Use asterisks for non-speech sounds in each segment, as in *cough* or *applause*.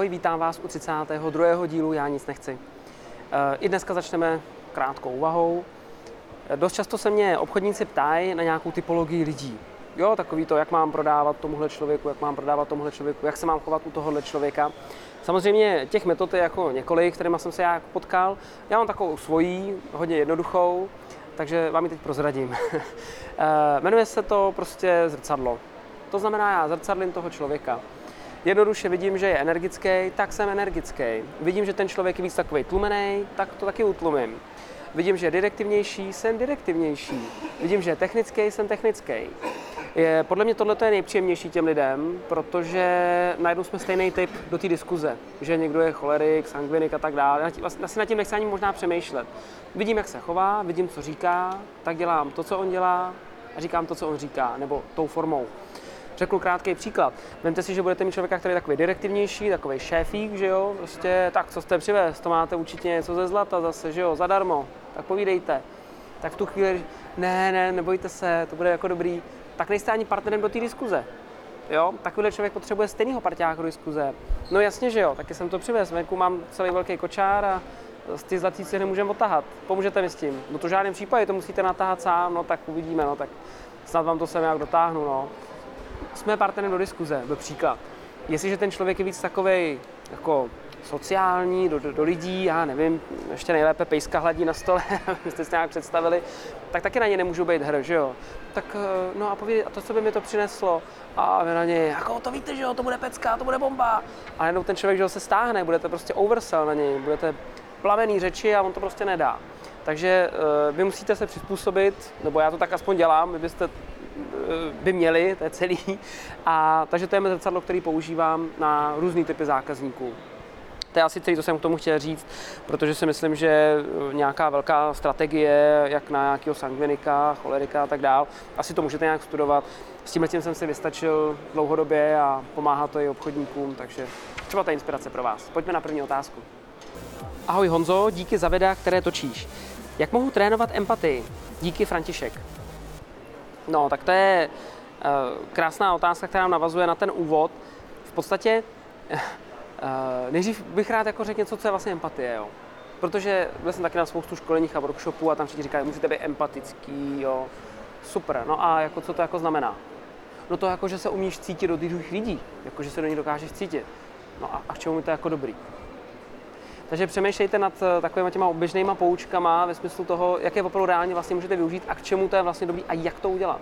Ahoj, vítám vás u 32. dílu Já nic nechci. Eh, I dneska začneme krátkou úvahou. Eh, dost často se mě obchodníci ptají na nějakou typologii lidí. Jo, takový to, jak mám prodávat tomuhle člověku, jak mám prodávat tomuhle člověku, jak se mám chovat u tohohle člověka. Samozřejmě těch metod je jako několik, kterými jsem se já potkal. Já mám takovou svojí, hodně jednoduchou, takže vám ji teď prozradím. *laughs* Eh, jmenuje se to prostě zrcadlo. To znamená, já zrcadlím toho člověka. Jednoduše vidím, že je energický, tak jsem energický. Vidím, že ten člověk je víc takový tlumený, tak to taky utlumím. Vidím, že je direktivnější, jsem direktivnější. Vidím, že je technický, jsem technický. Je, podle mě tohle je nejpříjemnější těm lidem, protože najednou jsme stejný typ do té diskuze, že někdo je cholerik, sangvinik a tak dále. Asi nad tím nechci ani možná přemýšlet. Vidím, jak se chová, vidím, co říká, tak dělám to, co on dělá a říkám to, co on říká, nebo tou formou. Řeknu krátký příklad. Vemte si, že budete mít člověka, který je takový direktivnější, takový šéfík, že jo, prostě, tak co jste přivez, to máte určitě něco ze zlata zase, že jo, zadarmo, tak povídejte. Tak v tu chvíli, ne, ne, nebojte se, to bude jako dobrý, tak nejste ani partnerem do té diskuze. Jo, takovýhle člověk potřebuje stejného parťáka do diskuze. No jasně, že jo, taky jsem to přivez, venku mám celý velký kočár a z ty zlatý si nemůžeme otahat. Pomůžete mi s tím? No to v žádném případě, to musíte natáhat sám, no tak uvidíme, no tak snad vám to sem nějak dotáhnu, no jsme partnerem do diskuze, do příklad. Jestliže ten člověk je víc takový jako sociální, do, do, do lidí, já nevím, ještě nejlépe pejska hladí na stole, *laughs* jste si nějak představili, tak taky na ně nemůžu být hr, že jo? Tak eh, no a povědět, a to, co by mi to přineslo, a vy na něj, jako to víte, že jo, to bude pecka, to bude bomba. A jenom ten člověk, že ho se stáhne, budete prostě oversell na něj, budete plavený řeči a on to prostě nedá. Takže uh, vy musíte se přizpůsobit, nebo já to tak aspoň dělám, vy byste Eh, by měli, to je celý. A, takže to je zrcadlo, který používám na různé typy zákazníků. To je asi celý, co jsem k tomu chtěl říct, protože si myslím, že eh, nějaká velká strategie, jak na nějakého sangvinika, cholerika a tak dál, asi to můžete nějak studovat. S tím jsem si vystačil dlouhodobě a pomáhá to i obchodníkům, takže třeba ta inspirace pro vás. Pojďme na první otázku. Ahoj Honzo, díky za videa, které točíš. Jak mohu trénovat empatii? Díky František. No, tak to je uh, krásná otázka, která navazuje na ten úvod. V podstatě uh, nejdřív bych rád jako řekl něco, co je vlastně empatie, jo. Protože byl jsem taky na spoustu školeních a workshopů a tam všichni říkají, musíte být empatický, jo. Super, no a jako, co to jako znamená? No to jako, že se umíš cítit do druhých lidí, jako, že se do nich dokážeš cítit. No a, a k čemu mi to jako dobrý? Takže přemýšlejte nad takovými těma oběžnýma poučkama ve smyslu toho, jaké opravdu reálně vlastně můžete využít a k čemu to je vlastně dobrý a jak to udělat.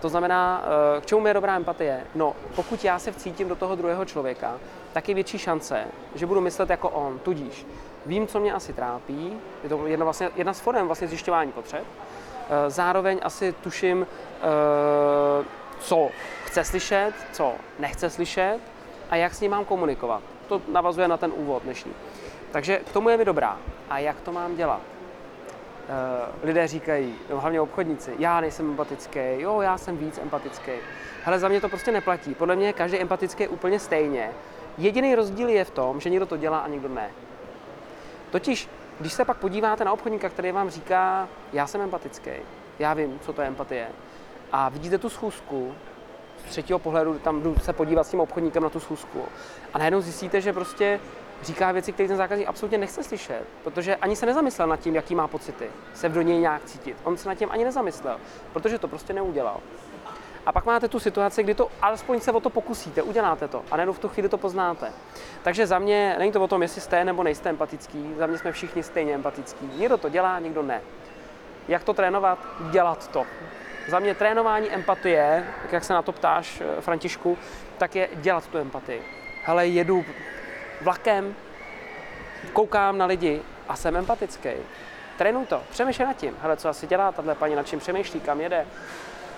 To znamená, k čemu je dobrá empatie? No, pokud já se vcítím do toho druhého člověka, tak je větší šance, že budu myslet jako on. Tudíž vím, co mě asi trápí, je to jedna, vlastně, jedna z forem vlastně zjišťování potřeb. Zároveň asi tuším, co chce slyšet, co nechce slyšet a jak s ním mám komunikovat. To navazuje na ten úvod dnešní. Takže k tomu je mi dobrá. A jak to mám dělat? Uh, lidé říkají, no hlavně obchodníci, já nejsem empatický, jo, já jsem víc empatický. Ale za mě to prostě neplatí. Podle mě je každý empatický úplně stejně. Jediný rozdíl je v tom, že někdo to dělá a někdo ne. Totiž, když se pak podíváte na obchodníka, který vám říká, já jsem empatický, já vím, co to je empatie, a vidíte tu schůzku, z třetího pohledu tam jdu se podívat s tím obchodníkem na tu schůzku a najednou zjistíte, že prostě říká věci, které ten zákazník absolutně nechce slyšet, protože ani se nezamyslel nad tím, jaký má pocity, se do něj nějak cítit. On se nad tím ani nezamyslel, protože to prostě neudělal. A pak máte tu situaci, kdy to alespoň se o to pokusíte, uděláte to a nejenom v tu chvíli to poznáte. Takže za mě není to o tom, jestli jste nebo nejste empatický, za mě jsme všichni stejně empatický. Někdo to dělá, někdo ne. Jak to trénovat? Dělat to. Za mě trénování empatie, jak se na to ptáš, eh, Františku, tak je dělat tu empatii. Hele, jedu vlakem, koukám na lidi a jsem empatický. Trénuj to, přemýšlej nad tím. Hele, co asi dělá tahle paní, nad čím přemýšlí, kam jede.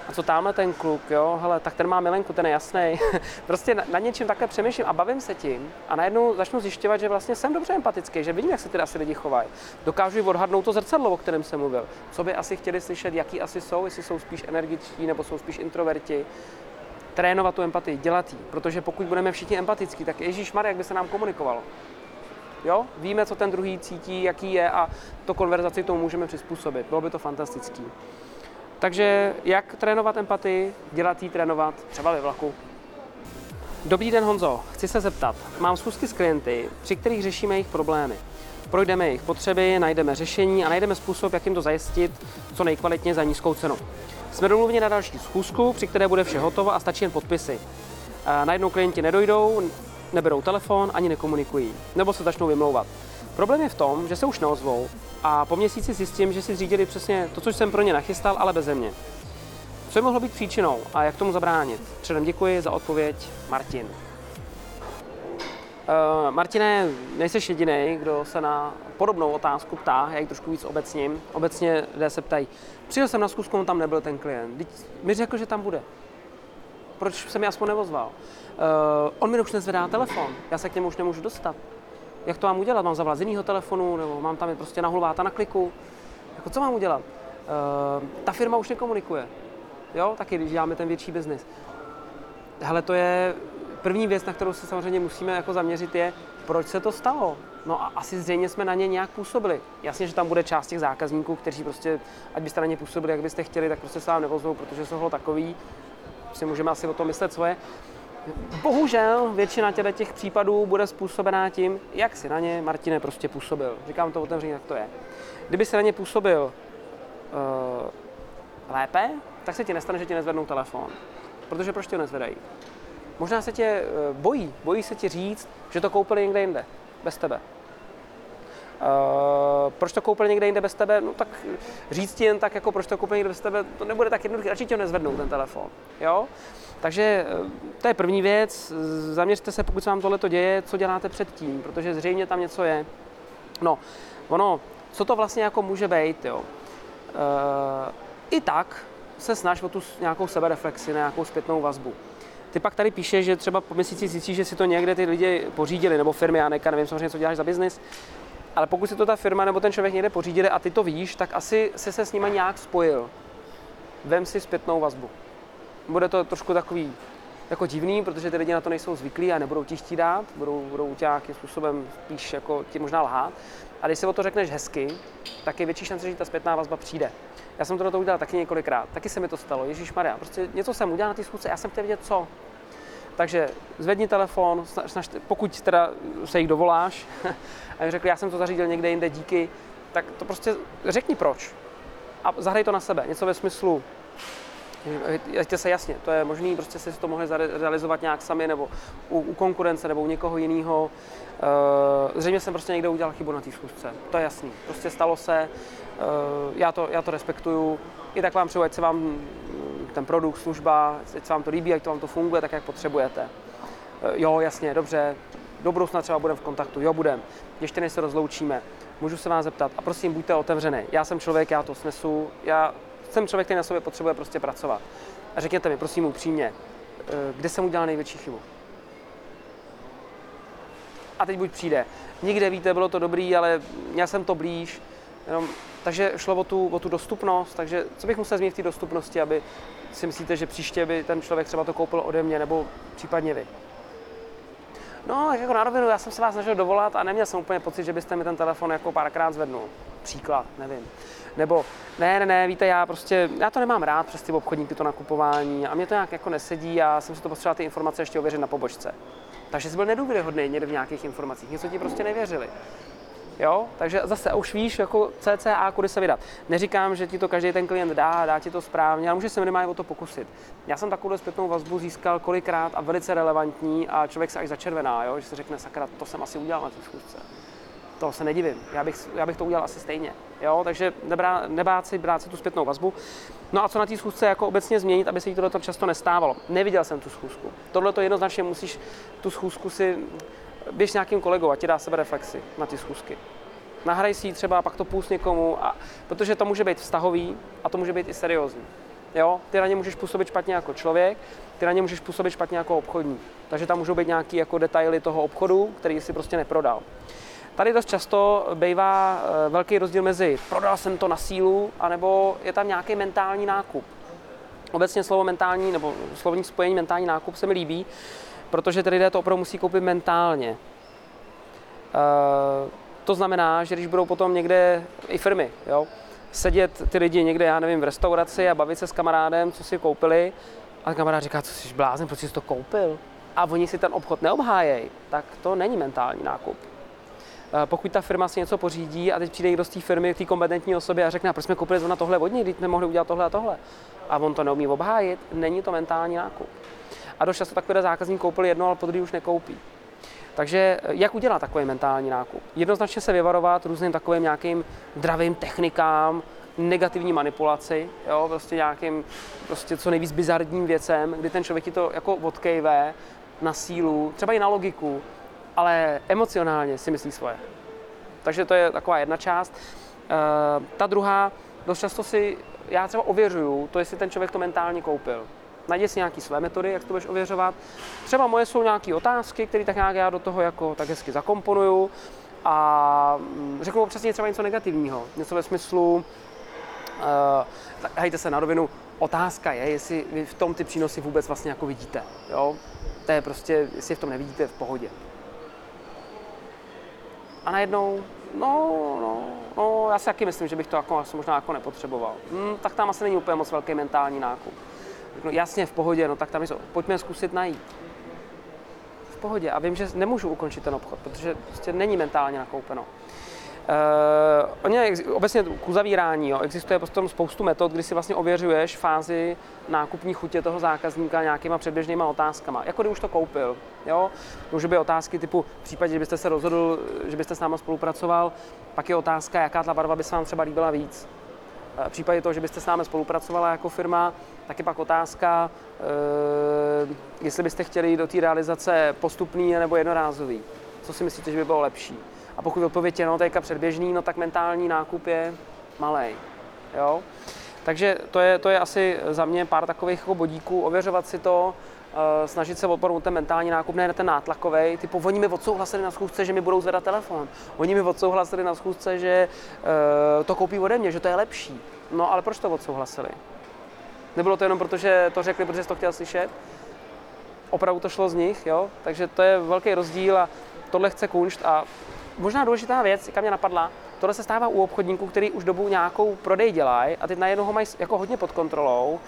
A co tamhle ten kluk, jo, hele, tak ten má milenku, ten je jasný. *laughs* prostě na, na, něčím takhle přemýšlím a bavím se tím a najednou začnu zjišťovat, že vlastně jsem dobře empatický, že vidím, jak se ty asi lidi chovají. Dokážu odhadnout to zrcadlo, o kterém jsem mluvil. Co by asi chtěli slyšet, jaký asi jsou, jestli jsou spíš energičtí nebo jsou spíš introverti trénovat tu empatii, dělat ji. Protože pokud budeme všichni empatický, tak Ježíš Maria, jak by se nám komunikovalo. Jo? Víme, co ten druhý cítí, jaký je a to konverzaci tomu můžeme přizpůsobit. Bylo by to fantastický. Takže jak trénovat empatii, dělat ji, trénovat třeba ve vlaku. Dobrý den Honzo, chci se zeptat. Mám schůzky s klienty, při kterých řešíme jejich problémy. Projdeme jejich potřeby, najdeme řešení a najdeme způsob, jak jim to zajistit co nejkvalitně za nízkou cenu. Jsme domluveni na další schůzku, při které bude vše hotovo a stačí jen podpisy. Najednou klienti nedojdou, neberou telefon ani nekomunikují, nebo se začnou vymlouvat. Problém je v tom, že se už neozvou a po měsíci zjistím, že si zřídili přesně to, co jsem pro ně nachystal, ale beze mě. Co by mohlo být příčinou a jak tomu zabránit? Předem děkuji za odpověď, Martin. Uh, Martine, nejseš jediný, kdo se na podobnou otázku ptá, já ji trošku víc obecním. Obecně lidé se ptají, přijel jsem na zkusku, tam nebyl ten klient. Teď mi řekl, že tam bude. Proč se mi aspoň nevozval? Uh, on mi už nezvedá telefon, já se k němu už nemůžu dostat. Jak to mám udělat? Mám zavolat z jiného telefonu, nebo mám tam je prostě nahulváta na kliku? Jako co mám udělat? Uh, ta firma už nekomunikuje. Jo, taky když děláme ten větší biznis. Hele, to je první věc, na kterou se samozřejmě musíme jako zaměřit, je, proč se to stalo. No a asi zřejmě jsme na ně nějak působili. Jasně, že tam bude část těch zákazníků, kteří prostě, ať byste na ně působili, jak byste chtěli, tak prostě se vám nevozou, protože jsou takový, si můžeme asi o tom myslet svoje. Bohužel většina těch, těch případů bude způsobená tím, jak si na ně Martine prostě působil. Říkám to otevřeně, jak to je. Kdyby si na ně působil uh, lépe, tak se ti nestane, že ti nezvednou telefon. Protože proč tě nezvedají? Možná se tě eh, bojí, bojí se ti říct, že to koupili někde jinde, bez tebe. Uh, proč to koupili někde jinde bez tebe? No tak říct ti jen tak, jako proč to koupili někde bez tebe, to nebude tak jednoduché, radši tě nezvednou ten telefon. Jo? Takže eh, to je první věc, zaměřte se, pokud se vám tohle děje, co děláte předtím, protože zřejmě tam něco je. No, ono, co to vlastně jako může být, jo? Uh, I tak se snaž o tu nějakou sebereflexi, nějakou zpětnou vazbu. Ty pak tady píše, že třeba po měsíci zjistíš, že si to někde ty lidi pořídili, nebo firmy, já neka, nevím samozřejmě, co děláš za biznis, ale pokud si to ta firma nebo ten člověk někde pořídili a ty to víš, tak asi si se s nima nějak spojil. Vem si zpětnou vazbu. Bude to trošku takový jako divný, protože ty lidi na to nejsou zvyklí a nebudou ti chtít dát, budou, budou tě nějakým způsobem spíš jako ti možná lhát. A když si o to řekneš hezky, tak je větší šance, že ta zpětná vazba přijde. Já jsem to udělal taky několikrát, taky se mi to stalo, Ježíš Maria, prostě něco jsem udělal na té schůzce, já jsem chtěl vědět co. Takže zvedni telefon, snaž, pokud teda se jich dovoláš *laughs* a řekl, já jsem to zařídil někde jinde, díky, tak to prostě řekni proč. A zahraj to na sebe, něco ve smyslu, Jeďte se jasně, to je možný, prostě si to mohli realizovat nějak sami, nebo u, u konkurence, nebo u někoho jiného. Uh, zřejmě jsem prostě někde udělal chybu na té schůzce, to je jasný. Prostě stalo se, uh, já, to, já to respektuju. I tak vám přeju, ať se vám ten produkt, služba, ať se vám to líbí, ať to vám to funguje tak, jak potřebujete. Uh, jo, jasně, dobře, do budoucna třeba budeme v kontaktu, jo, budeme. Ještě než se rozloučíme, můžu se vás zeptat a prosím, buďte otevřený. Já jsem člověk, já to snesu, já jsem člověk, který na sobě potřebuje prostě pracovat. A řekněte mi, prosím upřímně, eh, kde jsem udělal největší chybu? A teď buď přijde. Nikde víte, bylo to dobrý, ale měl jsem to blíž. Jenom, takže šlo o tu, o tu dostupnost, takže co bych musel změnit v té dostupnosti, aby si myslíte, že příště by ten člověk třeba to koupil ode mě, nebo případně vy? No, jako na rovinu, já jsem se vás snažil dovolat a neměl jsem úplně pocit, že byste mi ten telefon jako párkrát zvednul. Příklad, nevím. Nebo ne, ne, ne, víte, já prostě, já to nemám rád přes ty obchodníky, to nakupování a mě to nějak jako nesedí a jsem si to potřeboval ty informace ještě ověřit na pobočce. Takže jsi byl nedůvěryhodný někde v nějakých informacích, něco ti prostě nevěřili. Jo? Takže zase už víš, jako CCA, kudy se vydat. Neříkám, že ti to každý ten klient dá, dá ti to správně, ale může se minimálně o to pokusit. Já jsem takovou zpětnou vazbu získal kolikrát a velice relevantní a člověk se až začervená, jo? že se řekne, sakra, to jsem asi udělal na té schůzce to se nedivím, já bych, já bych to udělal asi stejně. Jo? Takže nebrá, nebát si, brát si tu zpětnou vazbu. No a co na té schůzce jako obecně změnit, aby se jí tohle často nestávalo. Neviděl jsem tu schůzku. Tohle to jednoznačně musíš tu schůzku si běž nějakým kolegou a ti dá sebe reflexy na ty schůzky. Nahraj si ji třeba, pak to půs někomu, a, protože to může být vztahový a to může být i seriózní. Jo? Ty na ně můžeš působit špatně jako člověk, ty na ně můžeš působit špatně jako obchodník. Takže tam můžou být nějaké jako detaily toho obchodu, který si prostě neprodal. Tady dost často bývá eh, velký rozdíl mezi prodal jsem to na sílu, anebo je tam nějaký mentální nákup. Obecně slovo mentální nebo slovní spojení mentální nákup se mi líbí, protože ty lidé to opravdu musí koupit mentálně. Eh, to znamená, že když budou potom někde i firmy, jo, sedět ty lidi někde, já nevím, v restauraci a bavit se s kamarádem, co si koupili, a kamarád říká, co jsi blázen, proč jsi to koupil? a oni si ten obchod neobhájejí, tak to není mentální nákup. Eh, pokud ta firma si něco pořídí a teď přijde někdo z té firmy, té kompetentní osoby a řekne, proč jsme koupili na tohle vodní, když jsme mohli udělat tohle a tohle. A on to neumí obhájit, není to mentální nákup. A dost často takové zákazník koupil jedno, ale podruhé už nekoupí. Takže eh, jak udělat takový mentální nákup? Jednoznačně se vyvarovat různým takovým nějakým dravým technikám, negativní manipulaci, jo, prostě nějakým prostě co nejvíc bizarním věcem, kdy ten člověk ti to jako odkejve na sílu, třeba i na logiku, ale emocionálně si myslí svoje. Takže to je taková jedna část. Uh, ta druhá, dost často si, já třeba ověřuju to, jestli ten člověk to mentálně koupil. Najdi si nějaké své metody, jak to budeš ověřovat. Třeba moje jsou nějaké otázky, které tak nějak já do toho jako tak hezky zakomponuju a mm, řeknu občas třeba něco negativního. Něco ve smyslu, uh, hejte se na rovinu, otázka je, jestli vy v tom ty přínosy vůbec vlastně jako vidíte. Jo? To je prostě, jestli v tom nevidíte, v pohodě. A najednou, no, no, no, já si taky myslím, že bych to jako, asi možná jako nepotřeboval. Hmm, tak tam asi není úplně moc velký mentální nákup. No, jasně, v pohodě, no tak tam jsou. Pojďme zkusit najít. V pohodě. A vím, že nemůžu ukončit ten obchod, protože prostě není mentálně nakoupeno. Uh, oni obecně k uzavírání jo, existuje potom spoustu metod, kdy si vlastně ověřuješ fázi nákupní chutě toho zákazníka nějakýma předběžnýma otázkama, jako když už to koupil. Jo? Může být otázky typu, v případě, že byste se rozhodl, že byste s náma spolupracoval, pak je otázka, jaká ta barva by se vám třeba líbila víc. Eh, v případě toho, že byste s námi spolupracovala jako firma, tak je pak otázka, uh, jestli byste chtěli do té realizace postupný nebo jednorázový. Co si myslíte, že by bylo lepší? A pokud odpověď je no, teďka předběžný, no tak mentální nákup je malý. Jo? Takže to je, to je asi za mě pár takových jako bodíků, ověřovat si to, uh, snažit se opravdu ten mentální nákup, ne ten nátlakový. Typu, oni mi odsouhlasili na schůzce, že mi budou zvedat telefon. Oni mi odsouhlasili na schůzce, že uh, to koupí ode mě, že to je lepší. No ale proč to odsouhlasili? Nebylo to jenom proto, že to řekli, protože jsi to chtěl slyšet? Opravdu to šlo z nich, jo? Takže to je velký rozdíl a tohle chce kunšt a možná důležitá věc, jaká mě napadla, tohle se stává u obchodníků, který už dobu nějakou prodej dělají a teď najednou ho mají jako hodně pod kontrolou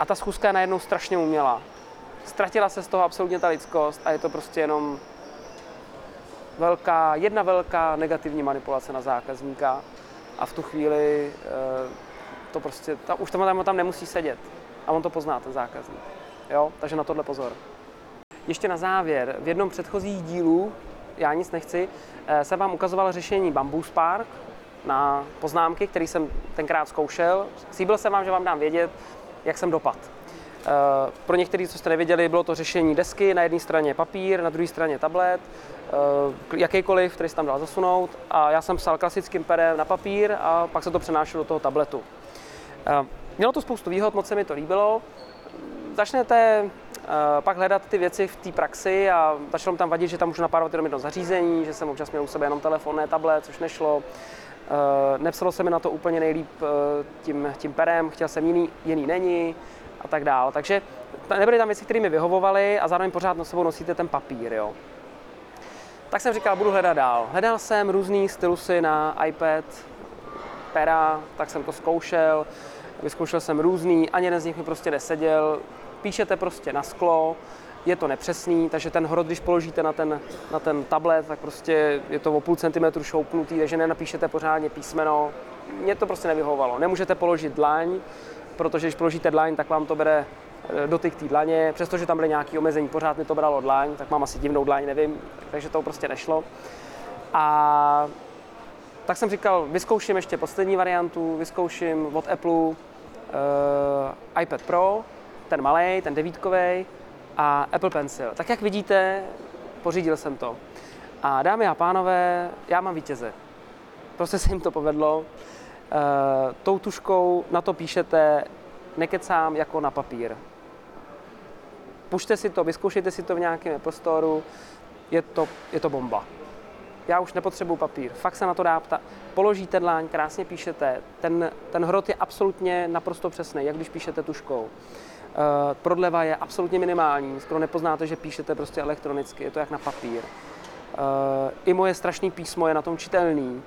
a ta schůzka je najednou strašně umělá. Ztratila se z toho absolutně ta lidskost a je to prostě jenom velká, jedna velká negativní manipulace na zákazníka a v tu chvíli eh, to prostě, ta, už tam, tam nemusí sedět a on to pozná, ten zákazník. Jo? Takže na tohle pozor. Ještě na závěr, v jednom předchozích dílů já nic nechci, eh, jsem vám ukazoval řešení Bamboo Spark na poznámky, který jsem tenkrát zkoušel. Slíbil jsem vám, že vám dám vědět, jak jsem dopad. Eh, pro některý, co jste nevěděli, bylo to řešení desky, na jedné straně papír, na druhé straně tablet, eh, jakýkoliv, který se tam dal zasunout. A já jsem psal klasickým perem na papír a pak se to přenášelo do toho tabletu. Mělo to spoustu výhod, moc se mi to líbilo. Začnete pak hledat ty věci v té praxi a začalo tam vadit, že tam můžu napárovat jenom jedno zařízení, že jsem občas měl u sebe jenom telefon, ne tablet, což nešlo. Eh, nepsalo se mi na to úplně nejlíp eh, tím, tím perem, chtěl jsem jiný, jiný není a tak dále. Takže nebyly tam věci, které mi vyhovovaly a zároveň pořád na sebou nosíte ten papír. Jo. Tak jsem říkal, budu hledat dál. Hledal jsem různý stylusy na iPad, pera, tak jsem to zkoušel. Vyzkoušel jsem různý, ani jeden z nich mi prostě neseděl píšete prostě na sklo, je to nepřesný, takže ten hrot, když položíte na ten, na ten tablet, tak prostě je to o půl centimetru šoupnutý, takže nenapíšete pořádně písmeno. Mně to prostě nevyhovovalo. Nemůžete položit dlaň, protože když položíte dlaň, tak vám to bere eh, dotyk té dlaně, přestože tam byly nějaké omezení, pořád mi to bralo dlaň, tak mám asi divnou dlaň, nevím, takže to prostě nešlo. A tak jsem říkal, vyzkouším ještě poslední variantu, vyzkouším od Apple uh, iPad Pro, ten malý, ten devítkový a Apple Pencil. Tak jak vidíte, pořídil jsem to. A dámy a pánové, já mám vítěze. Prostě se jim to povedlo. Uh, tou tuškou na to píšete nekecám jako na papír. Pušte si to, vyzkoušejte si to v nějakém prostoru, je to, je to bomba. Já už nepotřebuju papír, fakt se na to dá pta- Položíte dlaň, krásně píšete, ten, ten hrot je absolutně naprosto přesný, jak když píšete tuškou. Uh, prodleva je absolutně minimální, skoro nepoznáte, že píšete prostě elektronicky, je to jak na papír. Uh, I moje strašný písmo je na tom čitelný.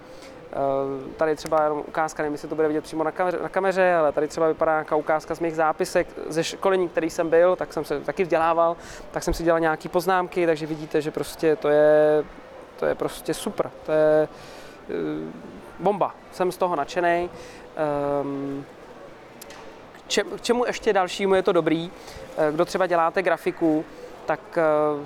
Tady třeba jenom ukázka, nevím, jestli to bude vidět přímo na kameře, na kameře, ale tady třeba vypadá nějaká ukázka z mých zápisek ze školení, který jsem byl, tak jsem se taky vzdělával, tak jsem si dělal nějaké poznámky, takže vidíte, že prostě to je, to je prostě super. To je eh, bomba. Jsem z toho nadšený. Um, k čemu ještě dalšímu je to dobrý? Eh, kdo třeba děláte grafiku, tak eh,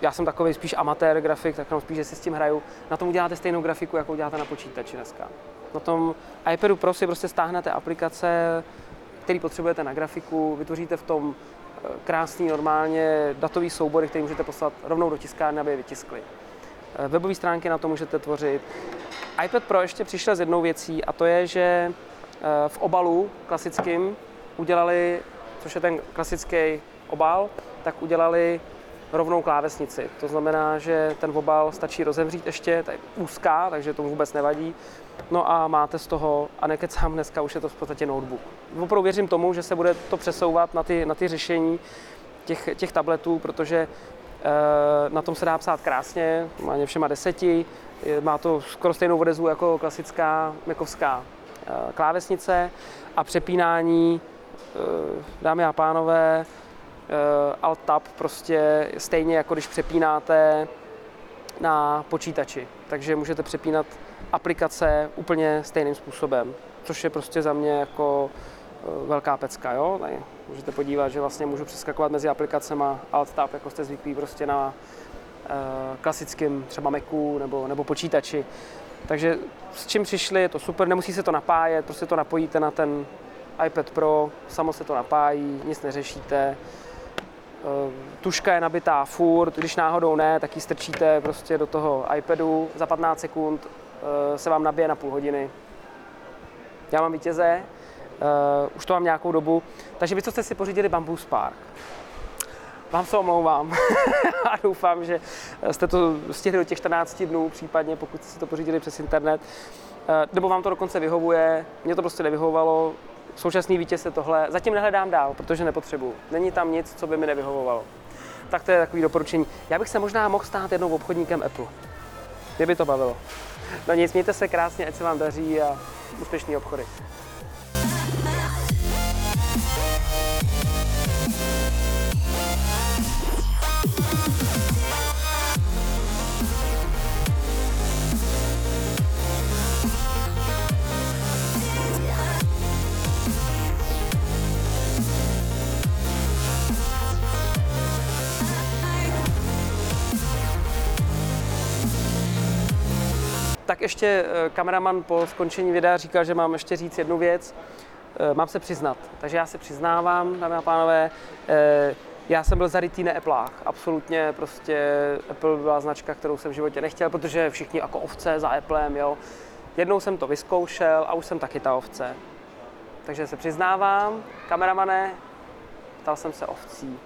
já jsem takový spíš amatér grafik, tak jenom spíš, že si s tím hraju. Na tom uděláte stejnou grafiku, jako uděláte na počítači dneska. Na tom iPadu Pro si prostě stáhnete aplikace, který potřebujete na grafiku, vytvoříte v tom eh, krásný normálně datový soubory, který můžete poslat rovnou do tiskárny, aby je vytiskli. Webové stránky na to můžete tvořit. iPad Pro ještě přišel s jednou věcí a to je, že v obalu klasickým udělali, což je ten klasický obal, tak udělali rovnou klávesnici. To znamená, že ten obal stačí rozevřít ještě, to je úzká, takže to vůbec nevadí. No a máte z toho, a nekecám dneska, už je to v podstatě notebook. Opravdu věřím tomu, že se bude to přesouvat na ty, na ty řešení těch, těch tabletů, protože e, na tom se dá psát krásně, má všema deseti, má to skoro stejnou odezvu jako klasická mekovská klávesnice a přepínání, e, dámy a pánové, Eh, Alt-Tab prostě stejně jako když přepínáte na počítači. Takže můžete přepínat aplikace úplně stejným způsobem, což je prostě za mě jako eh, velká pecka, jo? Tady můžete podívat, že vlastně můžu přeskakovat mezi aplikacemi Alt-Tab, jako jste zvyklí prostě na klasickém třeba Macu nebo, nebo počítači. Takže s čím přišli, je to super, nemusí se to napájet, prostě to napojíte na ten iPad Pro, samo se to napájí, nic neřešíte, Eh, tuška je nabitá furt, když náhodou ne, tak ji strčíte prostě do toho iPadu, za 15 sekund eh, se vám nabije na půl hodiny. Já mám vítěze, uh, už to mám nějakou dobu, takže vy, co jste si pořídili Bamboo Spark, vám se omlouvám *laughs* a doufám, že jste to stihli do těch 14 dnů, případně pokud jste si to pořídili přes internet, uh, nebo vám to dokonce vyhovuje, mně to prostě nevyhovovalo, současný vítěz je tohle. Zatím nehledám dál, protože nepotřebuju. Není tam nic, co by mi nevyhovovalo. Tak to je takový doporučení. Já bych se možná mohl stát jednou obchodníkem Apple. Mě by to bavilo. No nic, mějte se krásně, ať se vám daří a úspěšný obchody. Tak ještě eh, kameraman po skončení videa říkal, že mám ještě říct jednu věc. Eh, mám se přiznat. Takže já se přiznávám, dámy a pánové, eh, já jsem byl zarytý na Applech. Absolutně prostě Apple byla značka, kterou jsem v životě nechtěl, protože všichni jako ovce za Applem, jo. Jednou jsem to vyzkoušel a už jsem taky ta ovce. Takže se přiznávám, kameramané, stal jsem se ovcí.